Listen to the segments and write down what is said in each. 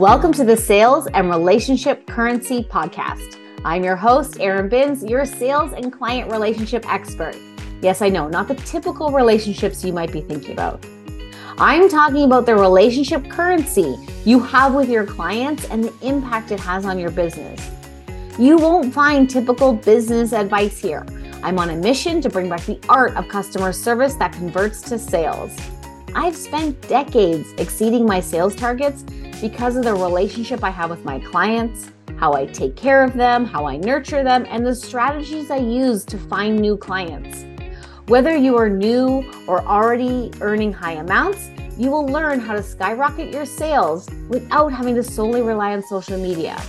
Welcome to the Sales and Relationship Currency Podcast. I'm your host, Erin Binns, your sales and client relationship expert. Yes, I know, not the typical relationships you might be thinking about. I'm talking about the relationship currency you have with your clients and the impact it has on your business. You won't find typical business advice here. I'm on a mission to bring back the art of customer service that converts to sales. I've spent decades exceeding my sales targets because of the relationship I have with my clients, how I take care of them, how I nurture them, and the strategies I use to find new clients. Whether you are new or already earning high amounts, you will learn how to skyrocket your sales without having to solely rely on social media.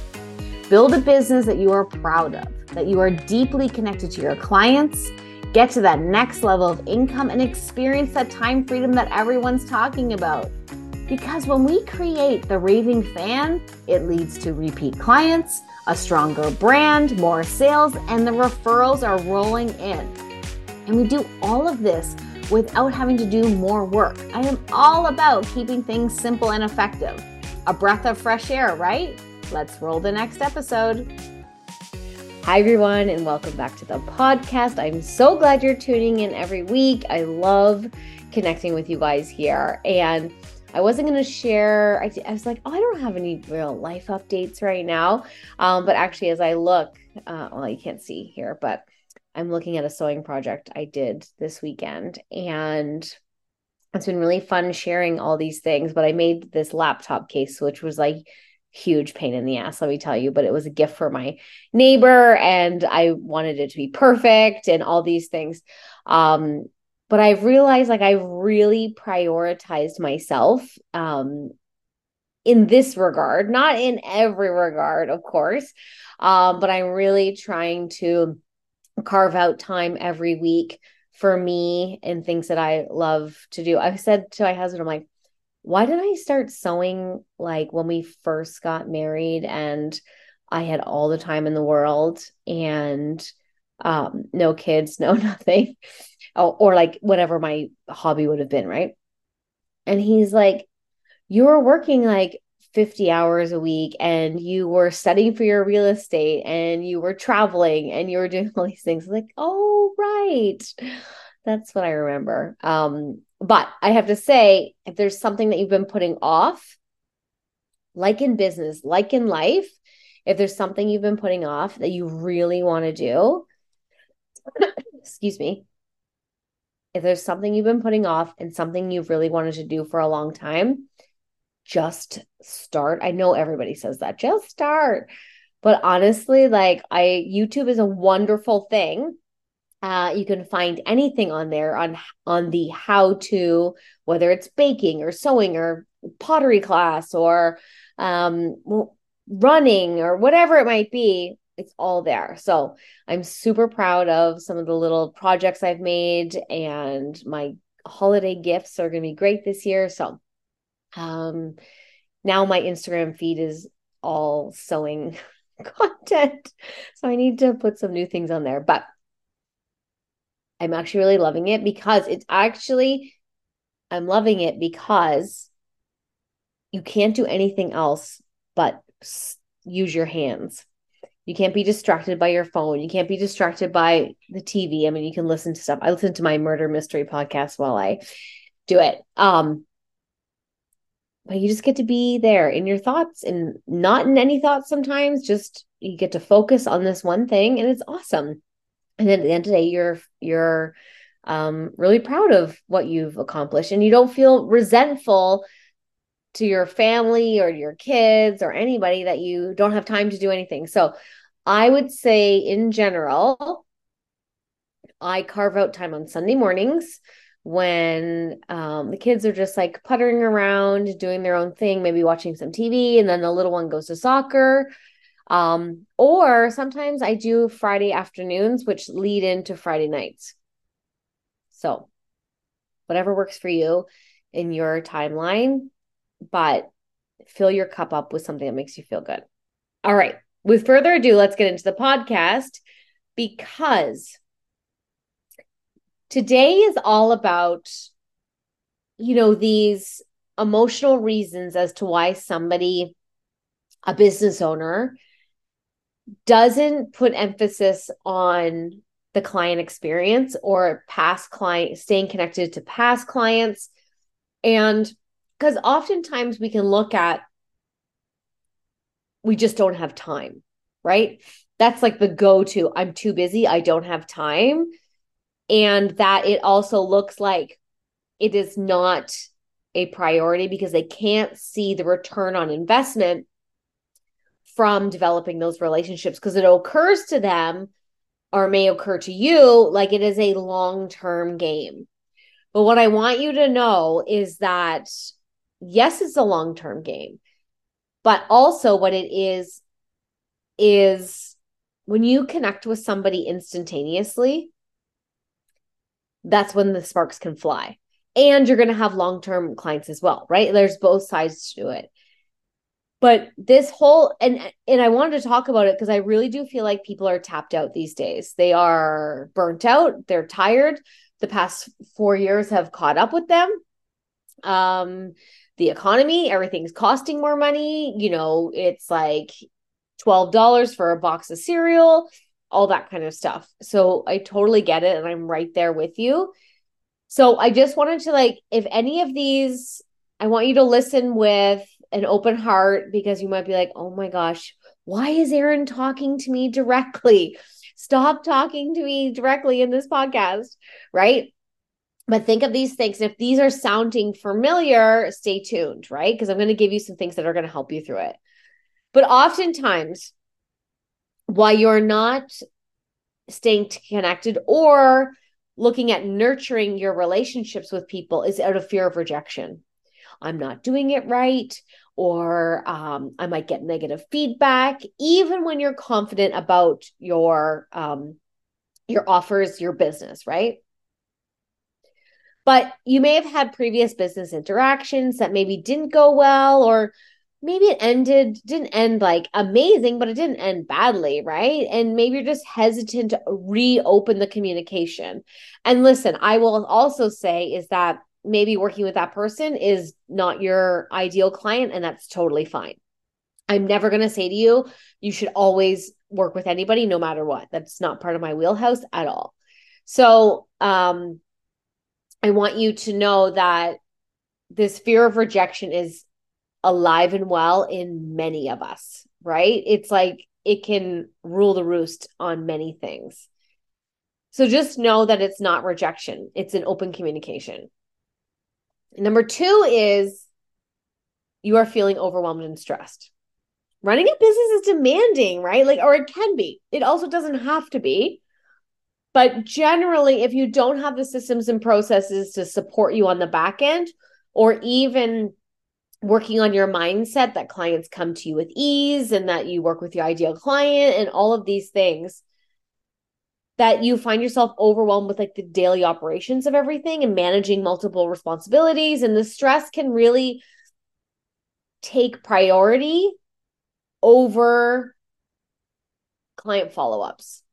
Build a business that you are proud of, that you are deeply connected to your clients Get to that next level of income and experience that time freedom that everyone's talking about. Because when we create the raving fan, it leads to repeat clients, a stronger brand, more sales, and the referrals are rolling in. And we do all of this without having to do more work. I am all about keeping things simple and effective. A breath of fresh air, right? Let's roll the next episode. Hi, everyone, and welcome back to the podcast. I'm so glad you're tuning in every week. I love connecting with you guys here. And I wasn't going to share, I, I, was like, oh, I don't have any real life updates right now. Um, but actually, as I look, uh, well, you can't see here, but I'm looking at a sewing project I did this weekend. And it's been really fun sharing all these things. But I made this laptop case, which was like, huge pain in the ass, let me tell you, but it was a gift for my neighbor and I wanted it to be perfect and all these things. Um, but I've realized like I've really prioritized myself um, in this regard, not in every regard, of course, um, but I'm really trying to carve out time every week for me and things that I love to do. I've said to my husband, I'm like, why did I start sewing like when we first got married and I had all the time in the world and um, no kids, no nothing, or, or like whatever my hobby would have been, right? And he's like, You were working like 50 hours a week and you were studying for your real estate and you were traveling and you were doing all these things. Like, oh, right. That's what I remember. Um, but I have to say, if there's something that you've been putting off, like in business, like in life, if there's something you've been putting off that you really want to do, excuse me, if there's something you've been putting off and something you've really wanted to do for a long time, just start. I know everybody says that, just start. But honestly, like I YouTube is a wonderful thing uh, you can find anything on there on on the how to, whether it's baking or sewing or pottery class or um, running or whatever it might be. It's all there. So I'm super proud of some of the little projects I've made, and my holiday gifts are going to be great this year. So um, now my Instagram feed is all sewing content. So I need to put some new things on there. But I'm actually really loving it because it's actually, I'm loving it because you can't do anything else but use your hands. You can't be distracted by your phone. You can't be distracted by the TV. I mean, you can listen to stuff. I listen to my murder mystery podcast while I do it. Um, but you just get to be there in your thoughts and not in any thoughts sometimes. Just you get to focus on this one thing, and it's awesome and then at the end of the day you're you're um, really proud of what you've accomplished. And you don't feel resentful to your family or your kids or anybody that you don't have time to do anything. So i would say in general i carve out time on sunday mornings when um, the kids are just like puttering around doing their own thing maybe watching some tv and then the little one goes to soccer um, or sometimes I do Friday afternoons, which lead into Friday nights. So, whatever works for you in your timeline, but fill your cup up with something that makes you feel good. All right. With further ado, let's get into the podcast because today is all about, you know, these emotional reasons as to why somebody a business owner doesn't put emphasis on the client experience or past client staying connected to past clients. And because oftentimes we can look at we just don't have time right? That's like the go to i'm too busy i don't have time. And that it also looks like it is not a priority because they can't see the return on investment from developing those relationships because it occurs to them or may occur to you like it is a long term game. But what I want you to know is that yes, it's a long term game, but also what it is is when you connect with somebody instantaneously, that's when the sparks can fly. And you're going to have long term clients as well, right? There's both sides to it but this whole and and i wanted to talk about it because i really do feel like people are tapped out these days. They are burnt out they're tired. The past four years have caught up with them. Um the economy everything's costing more money. You know it's like $12 for a box of cereal all that kind of stuff. So i totally get it and i'm right there with you. So i just wanted to like if any of these i want you to listen with an open heart because you might be like, oh my gosh, why is Erin talking to me directly? Stop talking to me directly in this podcast, right? But think of these things. If these are sounding familiar, stay tuned, right? Because I'm going to give you some things that are going to help you through it. But oftentimes, why you're not staying connected or looking at nurturing your relationships with people is out of fear of rejection. I'm not doing it right, or um, I might get negative feedback, even when you're confident about your um, your offers, your business, right? But you may have had previous business interactions that maybe didn't go well, or maybe it ended, didn't end like amazing, but it didn't end badly, right? And maybe you're just hesitant to reopen the communication. And listen, I will also say is that maybe working with that person is not your ideal client, and that's totally fine. I'm never going to say to you, you should always work with anybody no matter what. That's not part of my wheelhouse at all. So, um, I want you to know that this fear of rejection is alive and well in many of us, right? It's like it can rule the roost on many things. So just know that it's not rejection, it's an open communication. Number two is you are feeling overwhelmed and stressed. Running a business is demanding, right? Like, or it can be. It also doesn't have to be. But generally, if you don't have the systems and processes to support you on the back end, or even working on your mindset that clients come to you with ease and that you work with your ideal client and all of these things, that you find yourself overwhelmed with like the daily operations of everything and managing multiple responsibilities and the stress can really take priority over client follow-ups.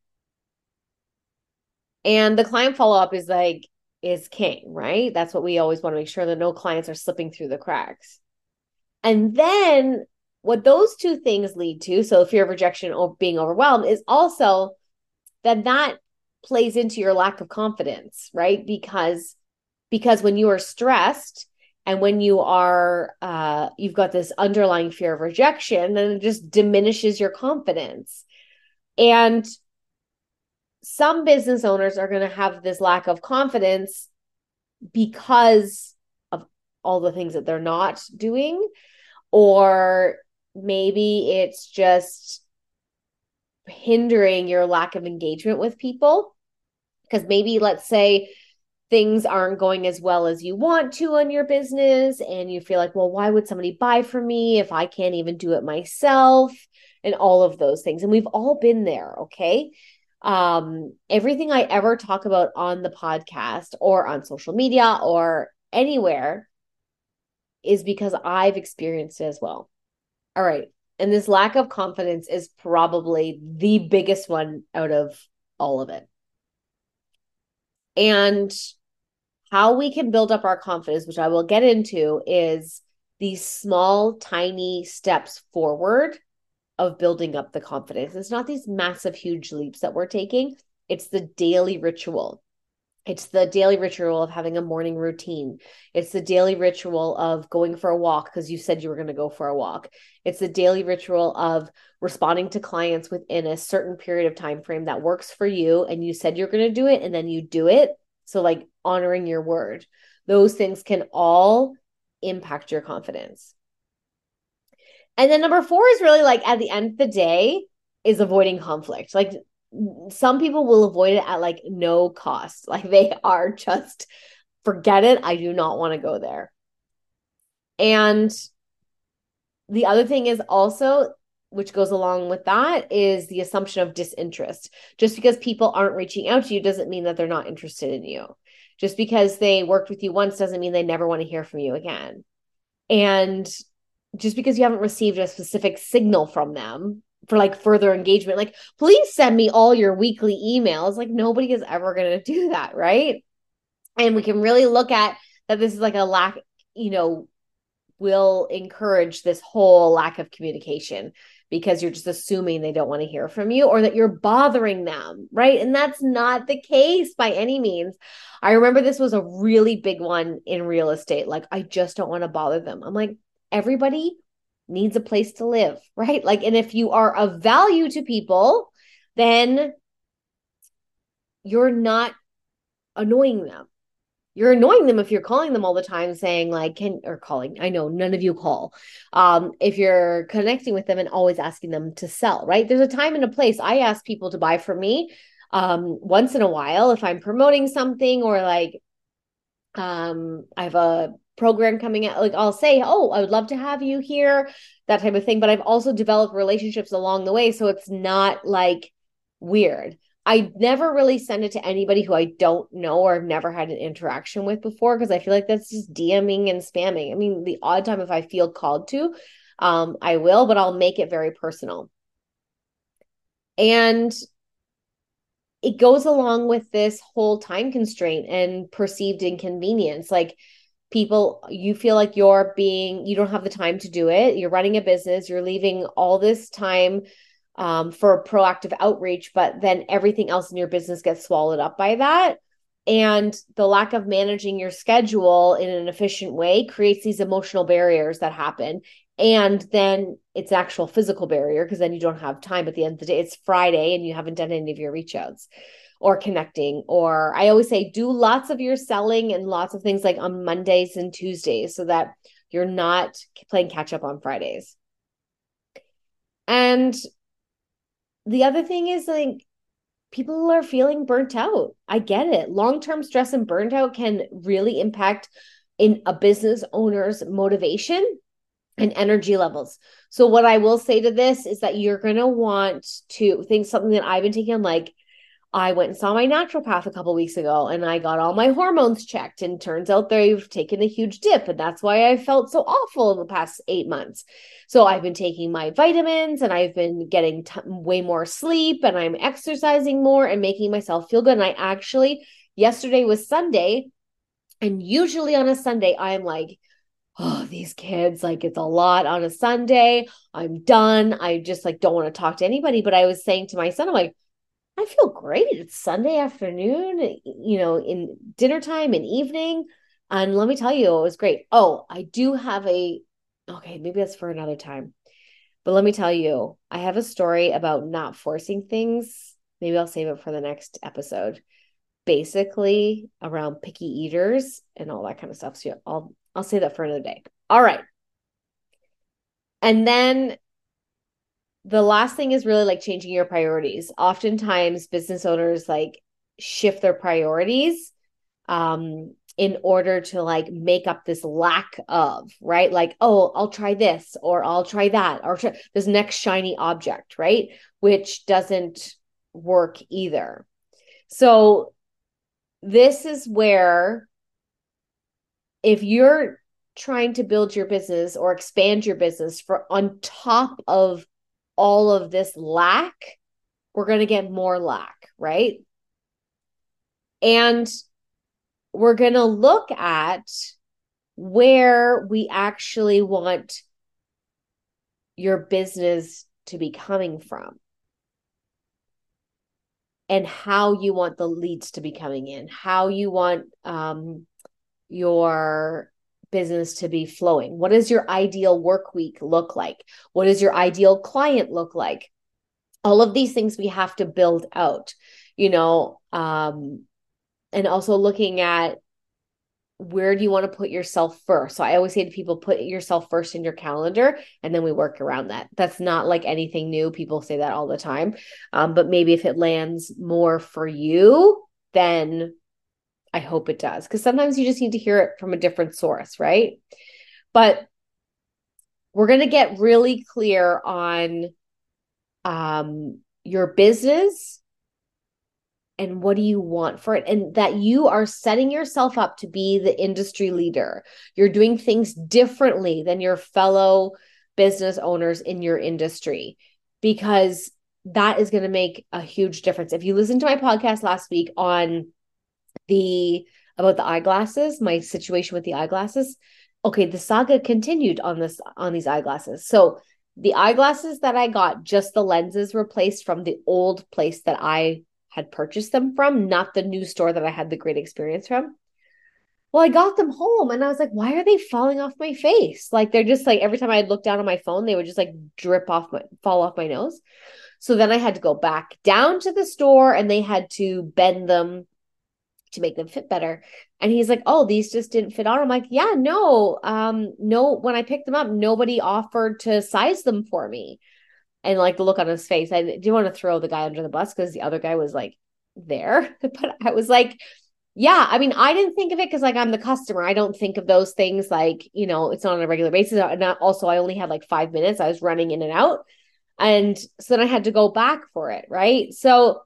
And the client follow-up is like is king right? That's what we always want to make sure that no clients are slipping through the cracks. And then what those two things lead to so fear of rejection or being overwhelmed is also then that plays into your lack of confidence, right? Because because when you are stressed and when you are uh you've got this underlying fear of rejection, then it just diminishes your confidence. And some business owners are going to have this lack of confidence because of all the things that they're not doing or maybe it's just hindering your lack of engagement with people. Because maybe let's say things aren't going as well as you want to on your business and you feel like well why would somebody buy from me if i can't even do it myself? and all of those things. And we've all been there okay? Um everything i ever talk about on the podcast or on social media or anywhere is because i've experienced it as well. All right and this lack of confidence is probably the biggest one out of all of it. And how we can build up our confidence, which I will get into, is these small, tiny steps forward of building up the confidence. It's not these massive, huge leaps that we're taking, it's the daily ritual. It's the daily ritual of having a morning routine. It's the daily ritual of going for a walk because you said you were going to go for a walk. It's the daily ritual of responding to clients within a certain period of time frame that works for you and you said you're going to do it and then you do it. So like honoring your word. Those things can all impact your confidence. And then number 4 is really like at the end of the day is avoiding conflict. Like some people will avoid it at like no cost. Like they are just forget it. I do not want to go there. And the other thing is also which goes along with that is the assumption of disinterest. Just because people aren't reaching out to you doesn't mean that they're not interested in you. Just because they worked with you once doesn't mean they never want to hear from you again. And just because you haven't received a specific signal from them for like further engagement. Like, please send me all your weekly emails. Like, nobody is ever going to do that. Right. And we can really look at that this is like a lack, you know, will encourage this whole lack of communication because you're just assuming they don't want to hear from you or that you're bothering them, right? And that's not the case by any means. I remember this was a really big one in real estate. Like, I just don't want to bother them. I'm like, everybody needs a place to live, right? Like, and if you are of value to people, then you're not annoying them. You're annoying them if you're calling them all the time saying like can or calling. I know none of you call. Um if you're connecting with them and always asking them to sell, right? There's a time and a place. I ask people to buy from me um once in a while if I'm promoting something or like um I have a program coming out like i'll say oh i would love to have you here that type of thing. But i've also developed relationships along the way so it's not like weird. I never really send it to anybody who i don't know or have never had an interaction with before because i feel like that's just dming and spamming. I mean the odd time if i feel called to um i will but i'll make it very personal. And it goes along with this whole time constraint and perceived inconvenience. Like people you feel like you're being you don't have the time to do it. You're running a business you're leaving all this time um, for proactive outreach but then everything else in your business gets swallowed up by that. And the lack of managing your schedule in an efficient way creates these emotional barriers that happen. And then it's actual physical barrier because then you don't have time at the end of the day. It's friday and you haven't done any of your reach outs or connecting or i always say do lots of your selling and lots of things like on mondays and tuesdays so that you're not playing catch up on fridays. And the other thing is like people are feeling burnt out. I get it. Long-term stress and burnt out can really impact in a business owner's motivation and energy levels. So what I will say to this is that you're going to want to think something that I've been taking on like I went and saw my naturopath a couple weeks ago and I got all my hormones checked. And turns out they've taken a huge dip. And that's why I felt so awful in the past eight months. So I've been taking my vitamins and I've been getting t- way more sleep and I'm exercising more and making myself feel good. And I actually, yesterday was Sunday. And usually on a Sunday, I'm like, oh, these kids, like it's a lot on a Sunday. I'm done. I just like don't want to talk to anybody. But I was saying to my son, I'm like, I feel great. It's Sunday afternoon, eh, you know, in dinner time and evening. And let me tell you, it was great. Oh, I do have a, okay, maybe that's for another time. But let me tell you, I have a story about not forcing things. Maybe I'll save it for the next episode. Basically, around picky eaters and all that kind of stuff. So I'll I'll say that for another day. All right. And then the last thing is really like changing your priorities. Oftentimes, business owners like shift their priorities um, in order to like make up this lack of, right? Like, oh, I'll try this or I'll try that or try this next shiny object, right? Which doesn't work either. So, this is where if you're trying to build your business or expand your business for on top of all of this lack, we're going to get more lack, right? And we're going to look at where we actually want your business to be coming from and how you want the leads to be coming in, how you want um, your business to be flowing. What does your ideal work week look like? What does your ideal client look like? All of these things we have to build out, you know, um, and also looking at where do you want to put yourself first? So I always say to people, put yourself first in your calendar, and then we work around that. That's not like anything new. People say that all the time. Um, but maybe if it lands more for you, then I hope it does. Because sometimes you just need to hear it from a different source, right? But we're going to get really clear on um, your business and what do you want for it and that you are setting yourself up to be the industry leader you're doing things differently than your fellow business owners in your industry because that is going to make a huge difference if you listen to my podcast last week on the about the eyeglasses my situation with the eyeglasses okay the saga continued on this on these eyeglasses so the eyeglasses that i got just the lenses replaced from the old place that i had purchased them from, not the new store that I had the great experience from. Well, I got them home and I was like, why are they falling off my face? Like they're just like every time I'd look down on my phone, they would just like drip off my fall off my nose. So then I had to go back down to the store and they had to bend them to make them fit better. And he's like, "Oh, these just didn't fit on." I'm like, "Yeah, no. Um no when I picked them up, nobody offered to size them for me." and like the look on his face. I do want to throw the guy under the bus because the other guy was like there, but I was like, yeah, I mean, I didn't think of it because like I'm the customer. I don't think of those things like, you know, it's not on a regular basis. And also, I only had like five minutes. I was running in and out. And so then I had to go back for it. Right. So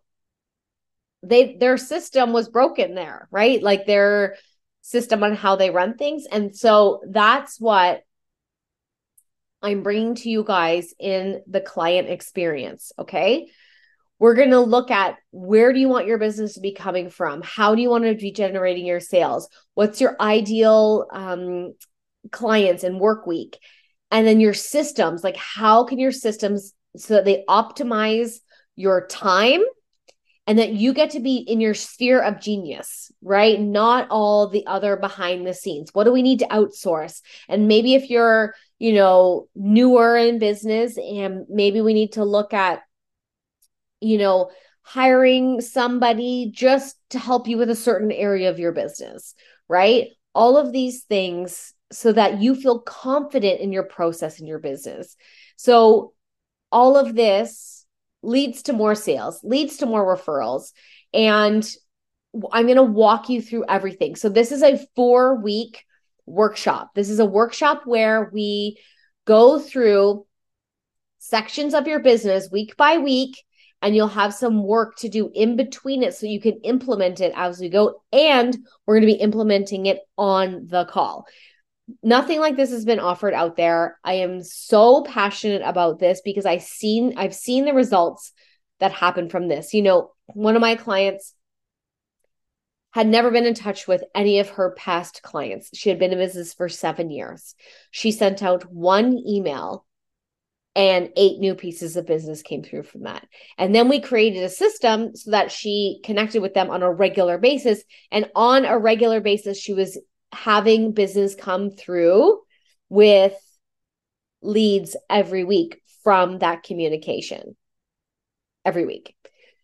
they, their system was broken there. Right. Like their system on how they run things. And so that's what I'm bringing to you guys in the client experience. Okay. We're going to look at where do you want your business to be coming from? How do you want to be generating your sales? What's your ideal um, clients and work week? And then your systems like, how can your systems so that they optimize your time and that you get to be in your sphere of genius, right? Not all the other behind the scenes. What do we need to outsource? And maybe if you're you know, newer in business and maybe we need to look at, you know, hiring somebody just to help you with a certain area of your business, right? All of these things so that you feel confident in your process in your business. So, all of this leads to more sales, leads to more referrals. And I'm going to walk you through everything. So, this is a four week workshop. This is a workshop where we go through sections of your business week by week and you'll have some work to do in between it so you can implement it as we go and we're going to be implementing it on the call nothing like this has been offered out there i am so passionate about this because i seen i've seen the results that happen from this you know one of my clients had never been in touch with any of her past clients. She had been in business for seven years. She sent out one email and eight new pieces of business came through from that. And then we created a system so that she connected with them on a regular basis. And on a regular basis, she was having business come through with leads every week from that communication every week.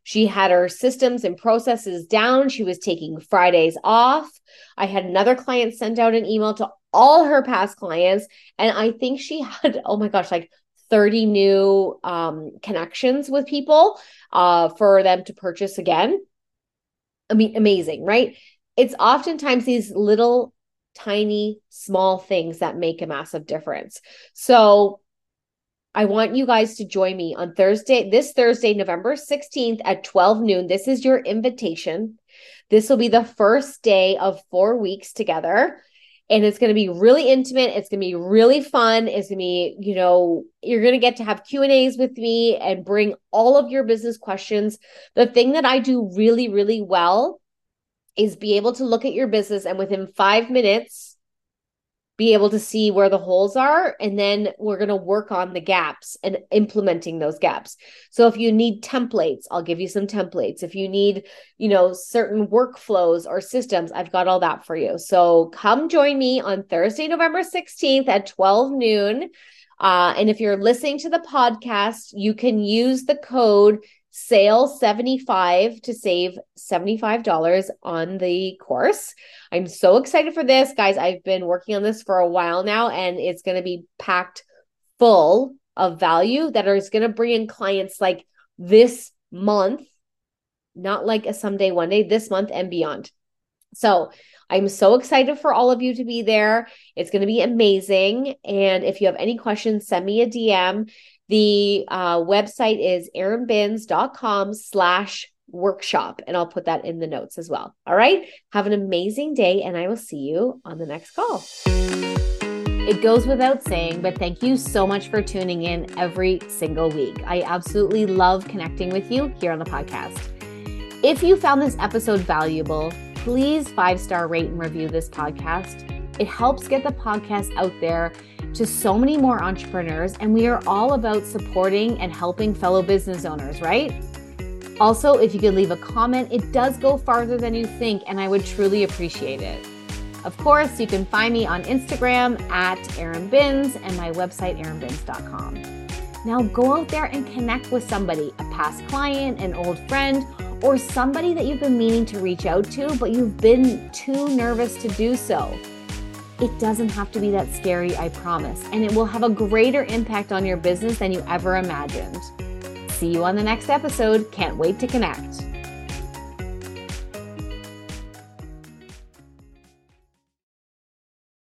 She had her systems and processes down. She was taking Fridays off. I had another client send out an email to all her past clients. And I think she had, oh my gosh, like 30 new um, connections with people uh, for them to purchase again. I mean, amazing, right? It's oftentimes these little, tiny, small things that make a massive difference. So I want you guys to join me on Thursday, this Thursday, November 16th at 12 noon. This is your invitation. This will be the first day of four weeks together. And it's going to be really intimate. It's going to be really fun. It's going to be, you know, you're going to get to have Q and A's with me and bring all of your business questions. The thing that I do really, really well is be able to look at your business and within five minutes be able to see where the holes are and then we're going to work on the gaps and implementing those gaps. So if you need templates i'll give you some templates. If you need you know certain workflows or systems i've got all that for you. So come join me on thursday november 16th at 12 noon. Uh, and if you're listening to the podcast you can use the code sale 75 to save $75 on the course. I'm so excited for this, guys. I've been working on this for a while now and it's going to be packed full of value that is going to bring in clients like this month, not like a someday, one day, this month and beyond. So, I'm so excited for all of you to be there. It's going to be amazing. And if you have any questions, send me a DM. The uh, website is erinbinns.com slash workshop. And I'll put that in the notes as well. All right. Have an amazing day, and I will see you on the next call. It goes without saying, but thank you so much for tuning in every single week. I absolutely love connecting with you here on the podcast. If you found this episode valuable, please five star rate and review this podcast. It helps get the podcast out there to so many more entrepreneurs, and we are all about supporting and helping fellow business owners, right? Also, if you could leave a comment, it does go farther than you think, and I would truly appreciate it. Of course, you can find me on Instagram at Erin Binns and my website, erinbinns.com. Now go out there and connect with somebody, a past client, an old friend, or somebody that you've been meaning to reach out to, but you've been too nervous to do so. It doesn't have to be that scary, I promise, and it will have a greater impact on your business than you ever imagined. See you on the next episode. Can't wait to connect.